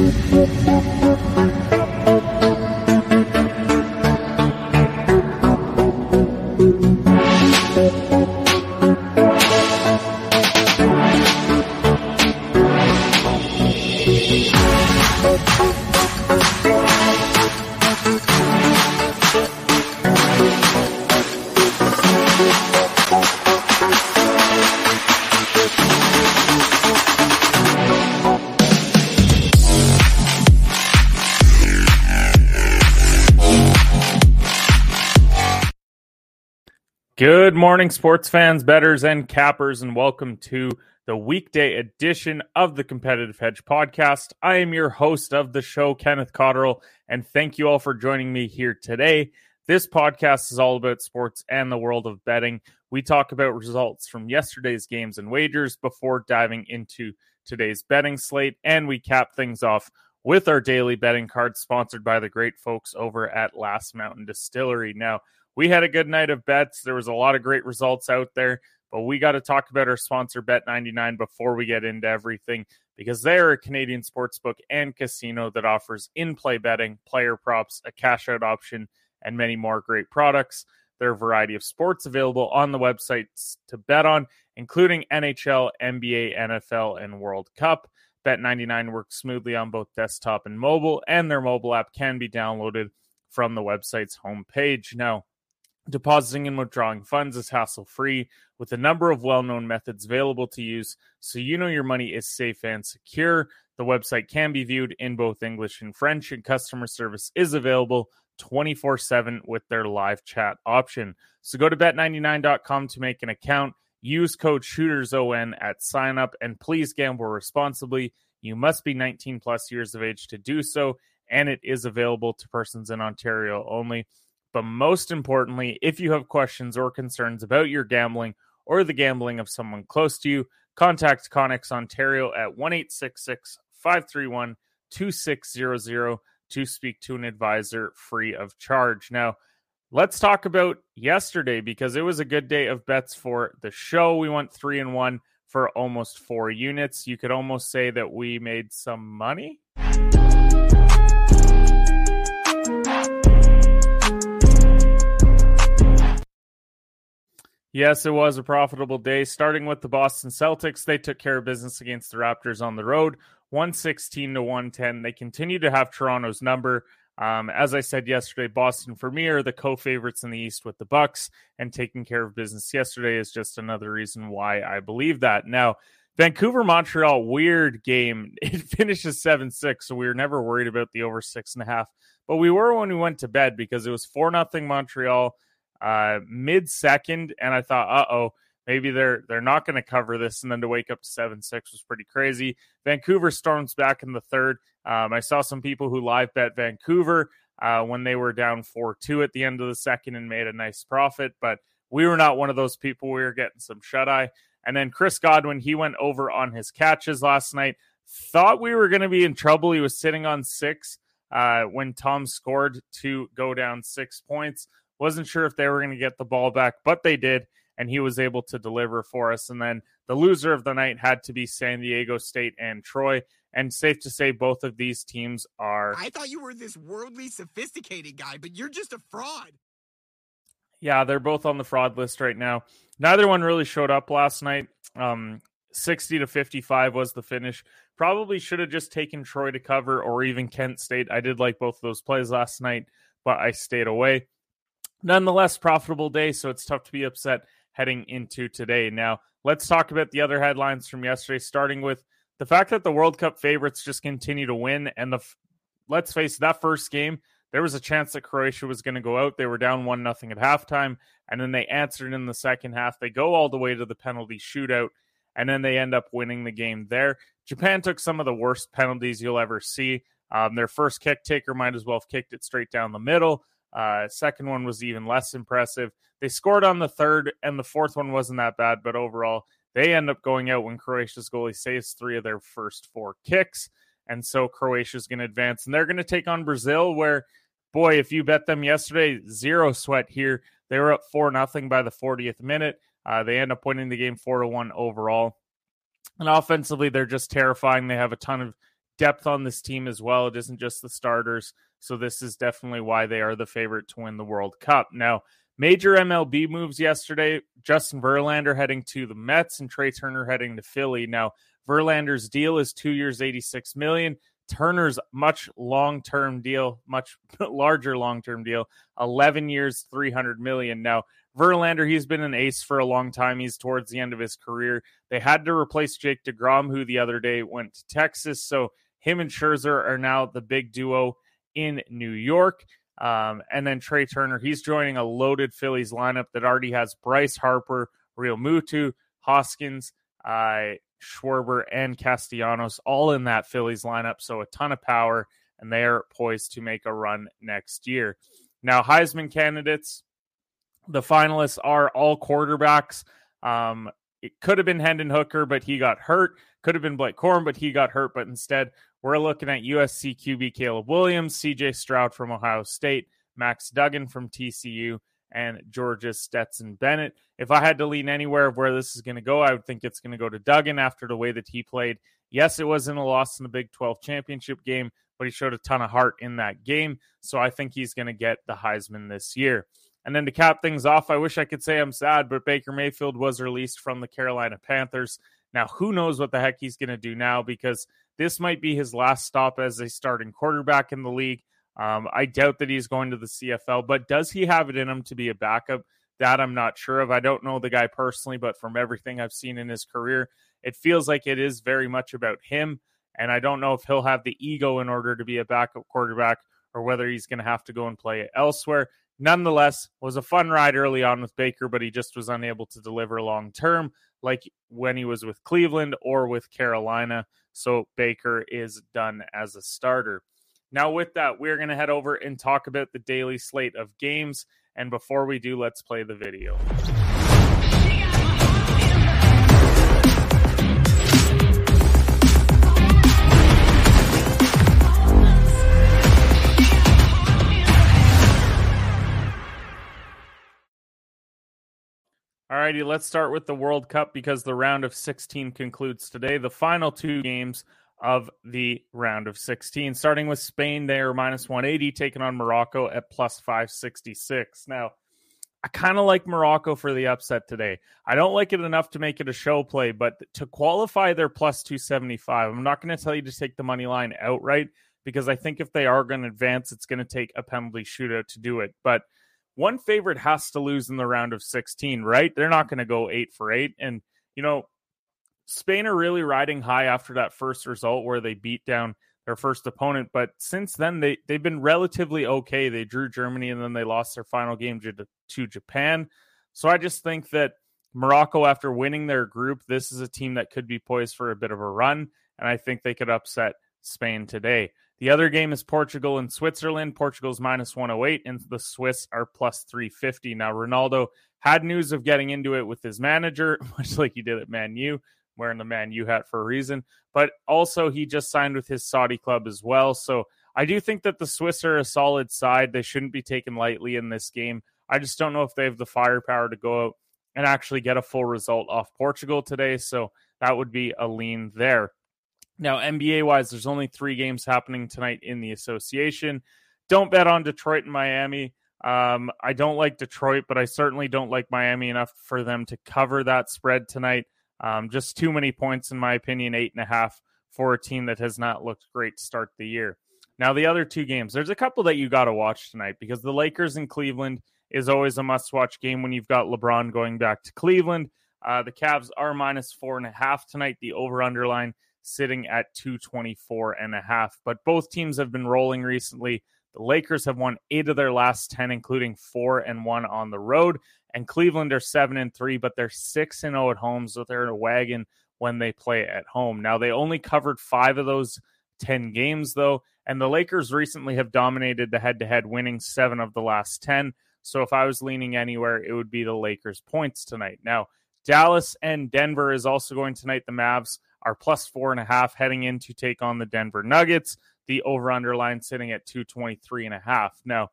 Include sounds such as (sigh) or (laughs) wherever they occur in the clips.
Good morning, sports fans, betters, and cappers, and welcome to the weekday edition of the Competitive Hedge podcast. I am your host of the show, Kenneth Cotterill, and thank you all for joining me here today. This podcast is all about sports and the world of betting. We talk about results from yesterday's games and wagers before diving into today's betting slate, and we cap things off with our daily betting card sponsored by the great folks over at Last Mountain Distillery. Now, we had a good night of bets. There was a lot of great results out there, but we got to talk about our sponsor Bet99 before we get into everything because they are a Canadian sportsbook and casino that offers in-play betting, player props, a cash out option, and many more great products. There are a variety of sports available on the websites to bet on, including NHL, NBA, NFL, and World Cup. Bet99 works smoothly on both desktop and mobile, and their mobile app can be downloaded from the website's homepage. Now, Depositing and withdrawing funds is hassle free with a number of well known methods available to use, so you know your money is safe and secure. The website can be viewed in both English and French, and customer service is available 24 7 with their live chat option. So go to bet99.com to make an account. Use code SHOOTERSON at sign up, and please gamble responsibly. You must be 19 plus years of age to do so, and it is available to persons in Ontario only. But most importantly, if you have questions or concerns about your gambling or the gambling of someone close to you, contact Connex Ontario at 1 531 2600 to speak to an advisor free of charge. Now, let's talk about yesterday because it was a good day of bets for the show. We went three and one for almost four units. You could almost say that we made some money. Yes, it was a profitable day. Starting with the Boston Celtics, they took care of business against the Raptors on the road, 116 to 110. They continue to have Toronto's number. Um, as I said yesterday, Boston for me are the co-favorites in the East with the Bucks, and taking care of business yesterday is just another reason why I believe that. Now, Vancouver Montreal, weird game. (laughs) It finishes 7 6, so we were never worried about the over six and a half. But we were when we went to bed because it was 4 nothing Montreal uh, mid second, and I thought, uh oh, maybe they're they're not going to cover this. And then to wake up to seven six was pretty crazy. Vancouver storms back in the third. Um, I saw some people who live bet Vancouver uh, when they were down four two at the end of the second and made a nice profit, but we were not one of those people. We were getting some shut eye. And then Chris Godwin, he went over on his catches last night. Thought we were going to be in trouble. He was sitting on six uh, when Tom scored to go down six points. Wasn't sure if they were going to get the ball back, but they did, and he was able to deliver for us. And then the loser of the night had to be San Diego State and Troy. And safe to say, both of these teams are. I thought you were this worldly, sophisticated guy, but you're just a fraud. Yeah, they're both on the fraud list right now. Neither one really showed up last night. Um, 60 to 55 was the finish. Probably should have just taken Troy to cover or even Kent State. I did like both of those plays last night, but I stayed away nonetheless profitable day so it's tough to be upset heading into today. Now let's talk about the other headlines from yesterday starting with the fact that the world cup favorites just continue to win and the let's face it, that first game there was a chance that croatia was going to go out. They were down one nothing at halftime and then they answered in the second half. They go all the way to the penalty shootout and then they end up winning the game there. Japan took some of the worst penalties you'll ever see. Um, their first kick taker might as well have kicked it straight down the middle uh, second one was even less impressive. They scored on the third, and the fourth one wasn't that bad, but overall, they end up going out when Croatia's goalie saves three of their first four kicks. And so Croatia's going to advance, and they're going to take on Brazil, where, boy, if you bet them yesterday, zero sweat here. They were up 4 nothing by the 40th minute. Uh, they end up winning the game 4 to 1 overall. And offensively, they're just terrifying. They have a ton of depth on this team as well. It isn't just the starters. So this is definitely why they are the favorite to win the World Cup. Now, major MLB moves yesterday. Justin Verlander heading to the Mets and Trey Turner heading to Philly. Now, Verlander's deal is two years, 86 million. Turner's much long term deal, much (laughs) larger long term deal, 11 years, 300 million. Now, Verlander, he's been an ace for a long time. He's towards the end of his career. They had to replace Jake DeGrom, who the other day went to Texas. So him and Scherzer are now the big duo in New York. Um, and then Trey Turner, he's joining a loaded Phillies lineup that already has Bryce Harper, Realmuto, Hoskins, uh, Schwarber, and Castellanos all in that Phillies lineup. So a ton of power, and they are poised to make a run next year. Now, Heisman candidates, the finalists are all quarterbacks. Um, it could have been Hendon Hooker, but he got hurt. Could have been Blake Corum, but he got hurt. But instead, we're looking at USC QB Caleb Williams, CJ Stroud from Ohio State, Max Duggan from TCU, and Georgia's Stetson Bennett. If I had to lean anywhere of where this is going to go, I would think it's going to go to Duggan after the way that he played. Yes, it wasn't a loss in the Big 12 championship game, but he showed a ton of heart in that game. So I think he's going to get the Heisman this year. And then to cap things off, I wish I could say I'm sad, but Baker Mayfield was released from the Carolina Panthers. Now, who knows what the heck he's going to do now because this might be his last stop as a starting quarterback in the league. Um, I doubt that he's going to the CFL, but does he have it in him to be a backup? That I'm not sure of. I don't know the guy personally, but from everything I've seen in his career, it feels like it is very much about him. And I don't know if he'll have the ego in order to be a backup quarterback or whether he's going to have to go and play elsewhere nonetheless was a fun ride early on with Baker, but he just was unable to deliver long term, like when he was with Cleveland or with Carolina. So Baker is done as a starter. Now, with that, we're going to head over and talk about the daily slate of games. And before we do, let's play the video. All righty, let's start with the World Cup because the round of 16 concludes today. The final two games of the round of 16, starting with Spain, they are minus 180, taking on Morocco at plus 566. Now, I kind of like Morocco for the upset today. I don't like it enough to make it a show play, but to qualify, they're plus 275. I'm not going to tell you to take the money line outright because I think if they are going to advance, it's going to take a penalty shootout to do it. But one favorite has to lose in the round of 16, right? They're not going to go eight for eight. And, you know, Spain are really riding high after that first result where they beat down their first opponent. But since then, they, they've been relatively okay. They drew Germany and then they lost their final game to, to Japan. So I just think that Morocco, after winning their group, this is a team that could be poised for a bit of a run. And I think they could upset Spain today. The other game is Portugal and Switzerland. Portugal's minus 108 and the Swiss are plus 350. Now, Ronaldo had news of getting into it with his manager, (laughs) much like he did at Man U, wearing the Man U hat for a reason. But also, he just signed with his Saudi club as well. So I do think that the Swiss are a solid side. They shouldn't be taken lightly in this game. I just don't know if they have the firepower to go out and actually get a full result off Portugal today. So that would be a lean there. Now, NBA wise, there's only three games happening tonight in the association. Don't bet on Detroit and Miami. Um, I don't like Detroit, but I certainly don't like Miami enough for them to cover that spread tonight. Um, just too many points, in my opinion, eight and a half for a team that has not looked great to start the year. Now, the other two games, there's a couple that you got to watch tonight because the Lakers in Cleveland is always a must watch game when you've got LeBron going back to Cleveland. Uh, the Cavs are minus four and a half tonight. The over underline sitting at 224 and a half. But both teams have been rolling recently. The Lakers have won eight of their last 10, including four and one on the road. And Cleveland are seven and three, but they're six and oh at home. So they're in a wagon when they play at home. Now, they only covered five of those 10 games, though. And the Lakers recently have dominated the head to head, winning seven of the last 10. So if I was leaning anywhere, it would be the Lakers' points tonight. Now, Dallas and Denver is also going tonight. The Mavs are plus four and a half heading in to take on the Denver Nuggets. The over under line sitting at 223 and a half. Now,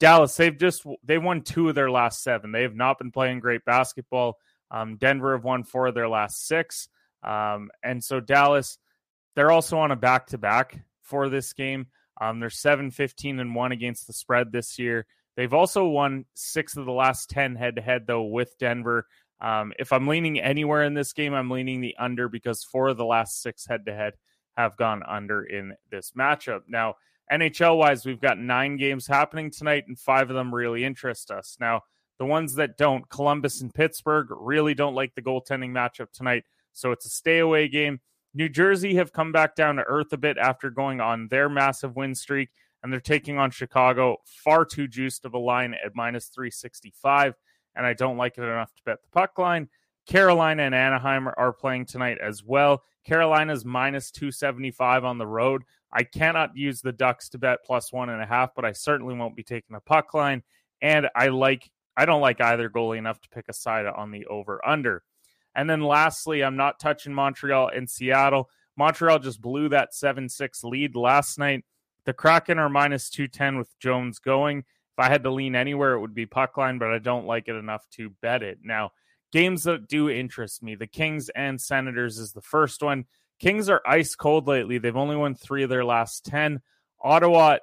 Dallas, they've just they won two of their last seven. They have not been playing great basketball. Um, Denver have won four of their last six. Um, and so Dallas, they're also on a back to back for this game. Um, they're 7 15 and 1 against the spread this year. They've also won six of the last 10 head to head, though, with Denver. Um, if I'm leaning anywhere in this game, I'm leaning the under because four of the last six head to head have gone under in this matchup. Now, NHL wise, we've got nine games happening tonight, and five of them really interest us. Now, the ones that don't, Columbus and Pittsburgh, really don't like the goaltending matchup tonight. So it's a stay away game. New Jersey have come back down to earth a bit after going on their massive win streak, and they're taking on Chicago. Far too juiced of a line at minus 365, and I don't like it enough to bet the puck line. Carolina and Anaheim are playing tonight as well. Carolina's minus 275 on the road. I cannot use the Ducks to bet plus one and a half, but I certainly won't be taking a puck line. And I like I don't like either goalie enough to pick a side on the over under. And then lastly, I'm not touching Montreal and Seattle. Montreal just blew that 7 6 lead last night. The Kraken are minus 210 with Jones going. If I had to lean anywhere, it would be puck line, but I don't like it enough to bet it. Now, games that do interest me the Kings and Senators is the first one. Kings are ice cold lately. They've only won three of their last 10. Ottawa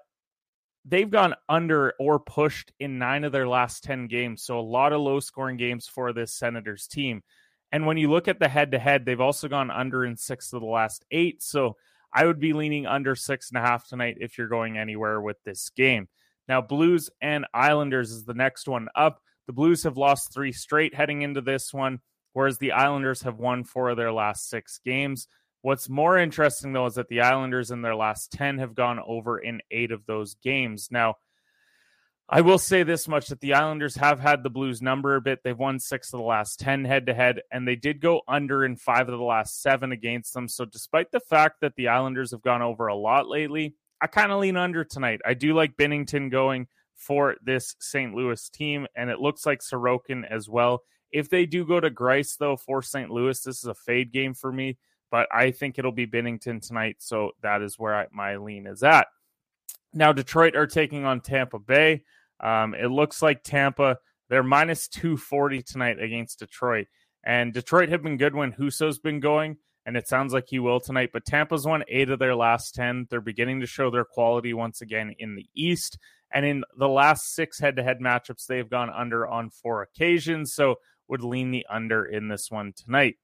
they've gone under or pushed in nine of their last 10 games. So a lot of low scoring games for this Senators team. And when you look at the head to head, they've also gone under in six of the last eight. So I would be leaning under six and a half tonight if you're going anywhere with this game. Now, Blues and Islanders is the next one up. The Blues have lost three straight heading into this one, whereas the Islanders have won four of their last six games. What's more interesting, though, is that the Islanders in their last 10 have gone over in eight of those games. Now, I will say this much that the Islanders have had the Blues number a bit. They've won six of the last 10 head to head, and they did go under in five of the last seven against them. So, despite the fact that the Islanders have gone over a lot lately, I kind of lean under tonight. I do like Binnington going for this St. Louis team, and it looks like Sorokin as well. If they do go to Greiss, though, for St. Louis, this is a fade game for me but I think it'll be Binnington tonight. So that is where I, my lean is at. Now, Detroit are taking on Tampa Bay. Um, it looks like Tampa, they're minus 240 tonight against Detroit. And Detroit have been good when Husso's been going, and it sounds like he will tonight. But Tampa's won eight of their last 10. They're beginning to show their quality once again in the East. And in the last six head to head matchups, they've gone under on four occasions. So would lean the under in this one tonight.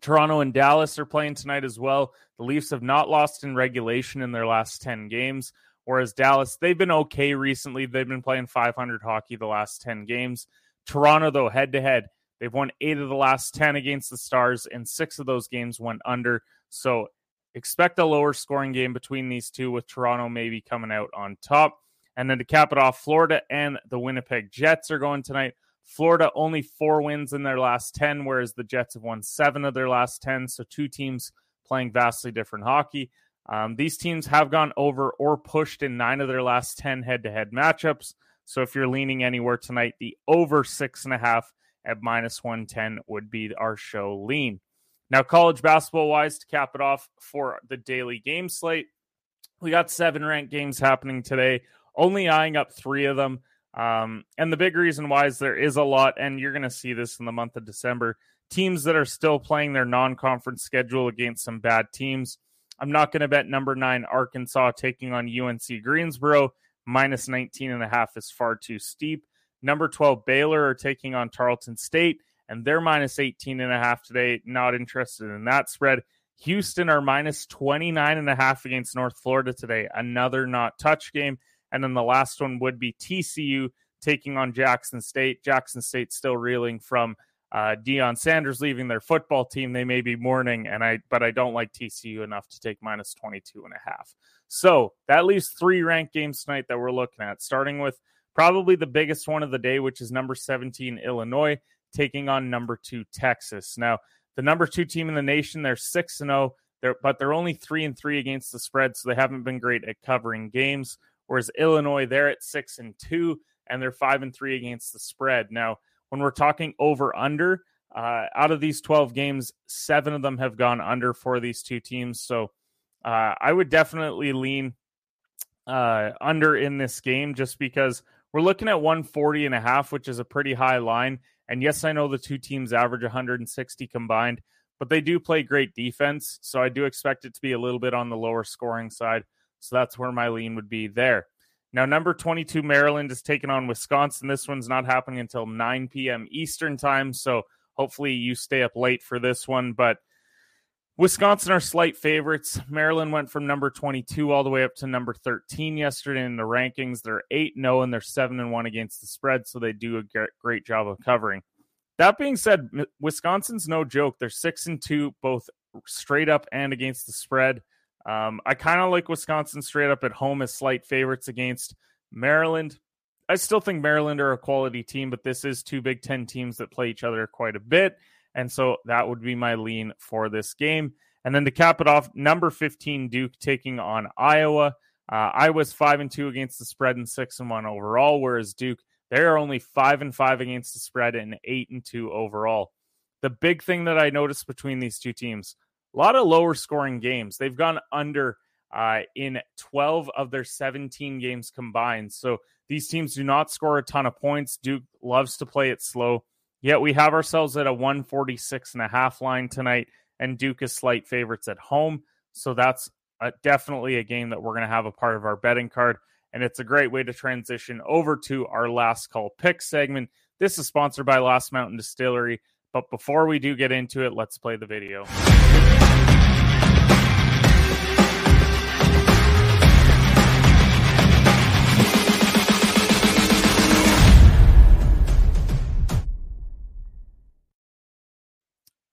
Toronto and Dallas are playing tonight as well. The Leafs have not lost in regulation in their last 10 games, whereas Dallas, they've been okay recently. They've been playing 500 hockey the last 10 games. Toronto, though, head to head, they've won eight of the last 10 against the Stars, and six of those games went under. So expect a lower scoring game between these two, with Toronto maybe coming out on top. And then to cap it off, Florida and the Winnipeg Jets are going tonight. Florida only four wins in their last 10, whereas the Jets have won seven of their last 10. So two teams playing vastly different hockey. Um, these teams have gone over or pushed in nine of their last 10 head to head matchups. So if you're leaning anywhere tonight, the over six and a half at minus 110 would be our show lean. Now, college basketball wise, to cap it off for the daily game slate, we got seven ranked games happening today, only eyeing up three of them. Um, and the big reason why is there is a lot, and you're going to see this in the month of December. Teams that are still playing their non conference schedule against some bad teams. I'm not going to bet number nine Arkansas taking on UNC Greensboro. Minus 19 and a half is far too steep. Number 12 Baylor are taking on Tarleton State, and they're minus 18 and a half today. Not interested in that spread. Houston are minus 29 and a half against North Florida today. Another not touch game. And then the last one would be TCU taking on Jackson State. Jackson State still reeling from uh, Deion Sanders leaving their football team. They may be mourning, and I but I don't like TCU enough to take minus 22 and a half. So that leaves three ranked games tonight that we're looking at, starting with probably the biggest one of the day, which is number 17 Illinois taking on number two Texas. Now, the number two team in the nation, they're six and zero. They're, but they're only three and three against the spread, so they haven't been great at covering games. Whereas Illinois, they're at six and two, and they're five and three against the spread. Now, when we're talking over under, uh, out of these 12 games, seven of them have gone under for these two teams. So uh, I would definitely lean uh, under in this game just because we're looking at 140 and a half, which is a pretty high line. And yes, I know the two teams average 160 combined, but they do play great defense. So I do expect it to be a little bit on the lower scoring side. So that's where my lean would be there. Now, number 22, Maryland is taking on Wisconsin. This one's not happening until 9 p.m. Eastern time. So hopefully you stay up late for this one. But Wisconsin are slight favorites. Maryland went from number 22 all the way up to number 13 yesterday in the rankings. They're 8 0 and they're 7 and 1 against the spread, so they do a great job of covering. That being said, Wisconsin's no joke. They're 6 and 2 both straight up and against the spread. Um, I kind of like Wisconsin straight up at home as slight favorites against Maryland. I still think Maryland are a quality team, but this is two Big Ten teams that play each other quite a bit. And so that would be my lean for this game. And then to cap it off, number 15 Duke taking on Iowa. Uh, Iowa's five and two against the spread and six and one overall, whereas Duke they are only five and five against the spread and eight and two overall. The big thing that I noticed between these two teams, a lot of lower scoring games. They've gone under uh, in 12 of their 17 games combined. So these teams do not score a ton of points. Duke loves to play it slow. Yet we have ourselves at a 146 and a half line tonight, and Duke is slight favorites at home. So that's a, definitely a game that we're going to have a part of our betting card. And it's a great way to transition over to our last call pick segment. This is sponsored by Last Mountain Distillery. But before we do get into it, let's play the video.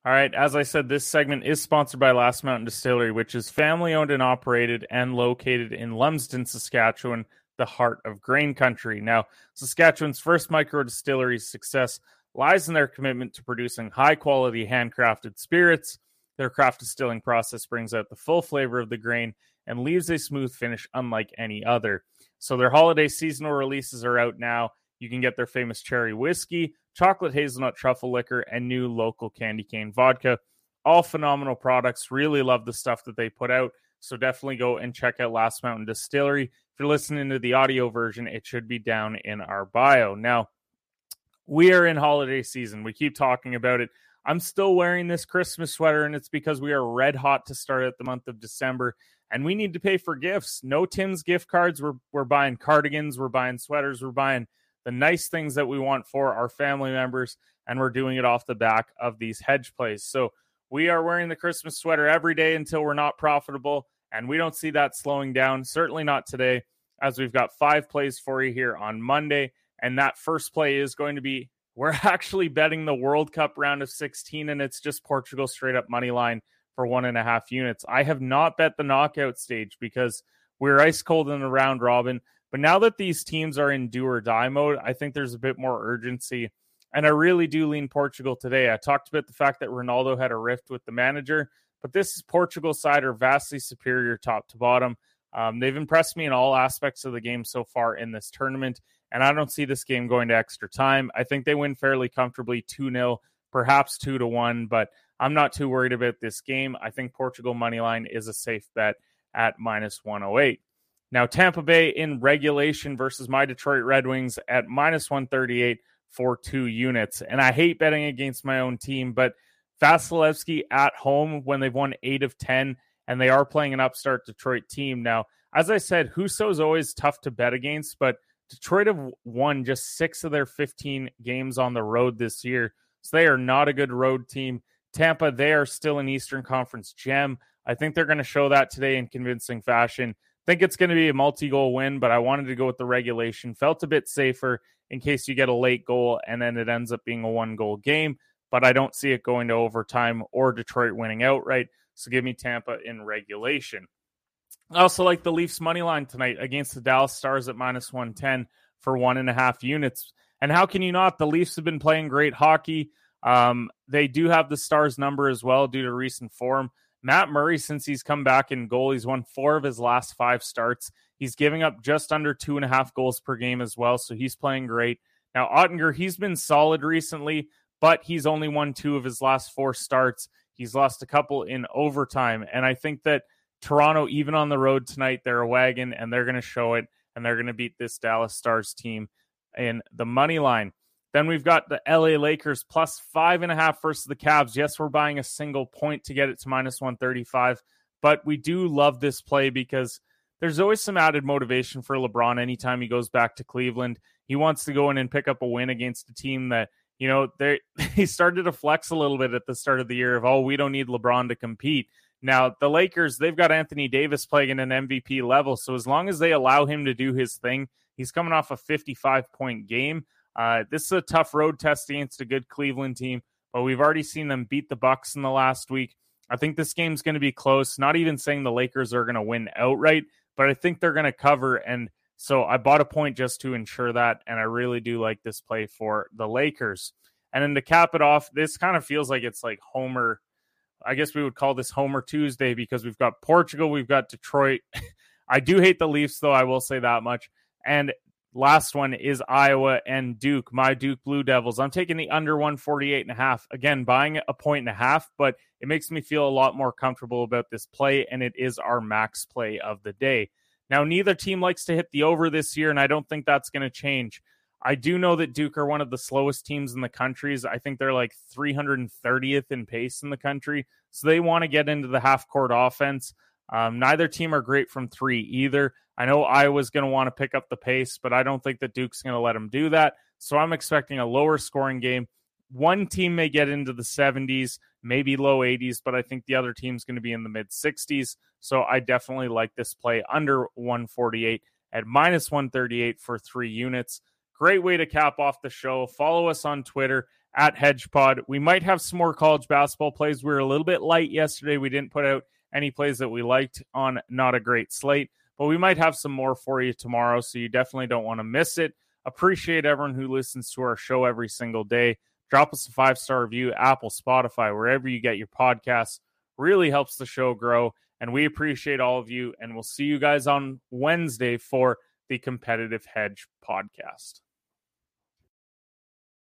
All right. As I said, this segment is sponsored by Last Mountain Distillery, which is family owned and operated and located in Lumsden, Saskatchewan, the heart of grain country. Now, Saskatchewan's first micro distillery's success lies in their commitment to producing high quality handcrafted spirits. Their craft distilling process brings out the full flavor of the grain and leaves a smooth finish unlike any other. So, their holiday seasonal releases are out now. You can get their famous cherry whiskey, chocolate hazelnut truffle liquor, and new local candy cane vodka. All phenomenal products. Really love the stuff that they put out. So definitely go and check out Last Mountain Distillery. If you're listening to the audio version, it should be down in our bio. Now, we are in holiday season. We keep talking about it. I'm still wearing this Christmas sweater, and it's because we are red hot to start at the month of December, and we need to pay for gifts. No Tim's gift cards. We're, we're buying cardigans, we're buying sweaters, we're buying the nice things that we want for our family members, and we're doing it off the back of these hedge plays. So we are wearing the Christmas sweater every day until we're not profitable, and we don't see that slowing down. Certainly not today, as we've got five plays for you here on Monday. And that first play is going to be we're (laughs) actually betting the World Cup round of 16, and it's just Portugal straight up money line for one and a half units. I have not bet the knockout stage because we're ice cold in the round robin. But now that these teams are in do or die mode, I think there's a bit more urgency. And I really do lean Portugal today. I talked about the fact that Ronaldo had a rift with the manager, but this is Portugal side are vastly superior top to bottom. Um, they've impressed me in all aspects of the game so far in this tournament, and I don't see this game going to extra time. I think they win fairly comfortably 2 0, perhaps 2 to 1, but I'm not too worried about this game. I think Portugal money line is a safe bet at minus 108. Now, Tampa Bay in regulation versus my Detroit Red Wings at minus 138 for two units. And I hate betting against my own team, but Vasilevskiy at home when they've won eight of 10 and they are playing an upstart Detroit team. Now, as I said, Husso's always tough to bet against, but Detroit have won just six of their 15 games on the road this year. So they are not a good road team. Tampa, they are still an Eastern Conference gem. I think they're going to show that today in convincing fashion think it's going to be a multi-goal win, but I wanted to go with the regulation. Felt a bit safer in case you get a late goal and then it ends up being a one-goal game. But I don't see it going to overtime or Detroit winning outright. So give me Tampa in regulation. I also like the Leafs money line tonight against the Dallas Stars at minus 110 for one and a half units. And how can you not? The Leafs have been playing great hockey. Um, they do have the Stars number as well due to recent form. Matt Murray, since he's come back in goal, he's won four of his last five starts. He's giving up just under two and a half goals per game as well, so he's playing great. Now, Oettinger, he's been solid recently, but he's only won two of his last four starts. He's lost a couple in overtime. And I think that Toronto, even on the road tonight, they're a wagon and they're going to show it and they're going to beat this Dallas Stars team in the money line. Then we've got the LA Lakers plus five and a half versus the Cavs. Yes, we're buying a single point to get it to minus 135, but we do love this play because there's always some added motivation for LeBron anytime he goes back to Cleveland. He wants to go in and pick up a win against a team that, you know, they (laughs) he started to flex a little bit at the start of the year of, oh, we don't need LeBron to compete. Now, the Lakers, they've got Anthony Davis playing an MVP level. So as long as they allow him to do his thing, he's coming off a 55 point game. Uh, this is a tough road test against a good Cleveland team, but we've already seen them beat the Bucks in the last week. I think this game's going to be close. Not even saying the Lakers are going to win outright, but I think they're going to cover. And so I bought a point just to ensure that. And I really do like this play for the Lakers. And then to cap it off, this kind of feels like it's like Homer. I guess we would call this Homer Tuesday because we've got Portugal, we've got Detroit. (laughs) I do hate the Leafs, though, I will say that much. And Last one is Iowa and Duke. My Duke Blue Devils. I'm taking the under 148 and a half. Again, buying a point and a half, but it makes me feel a lot more comfortable about this play, and it is our max play of the day. Now, neither team likes to hit the over this year, and I don't think that's going to change. I do know that Duke are one of the slowest teams in the country. I think they're like 330th in pace in the country. So they want to get into the half court offense. Um, neither team are great from three either. I know Iowa's going to want to pick up the pace, but I don't think that Duke's going to let them do that. So I'm expecting a lower scoring game. One team may get into the 70s, maybe low 80s, but I think the other team's going to be in the mid 60s. So I definitely like this play under 148 at minus 138 for three units. Great way to cap off the show. Follow us on Twitter at HedgePod. We might have some more college basketball plays. We were a little bit light yesterday. We didn't put out any plays that we liked on Not a Great Slate. But we might have some more for you tomorrow, so you definitely don't want to miss it. Appreciate everyone who listens to our show every single day. Drop us a five star review, Apple, Spotify, wherever you get your podcasts. Really helps the show grow. And we appreciate all of you. And we'll see you guys on Wednesday for the Competitive Hedge podcast.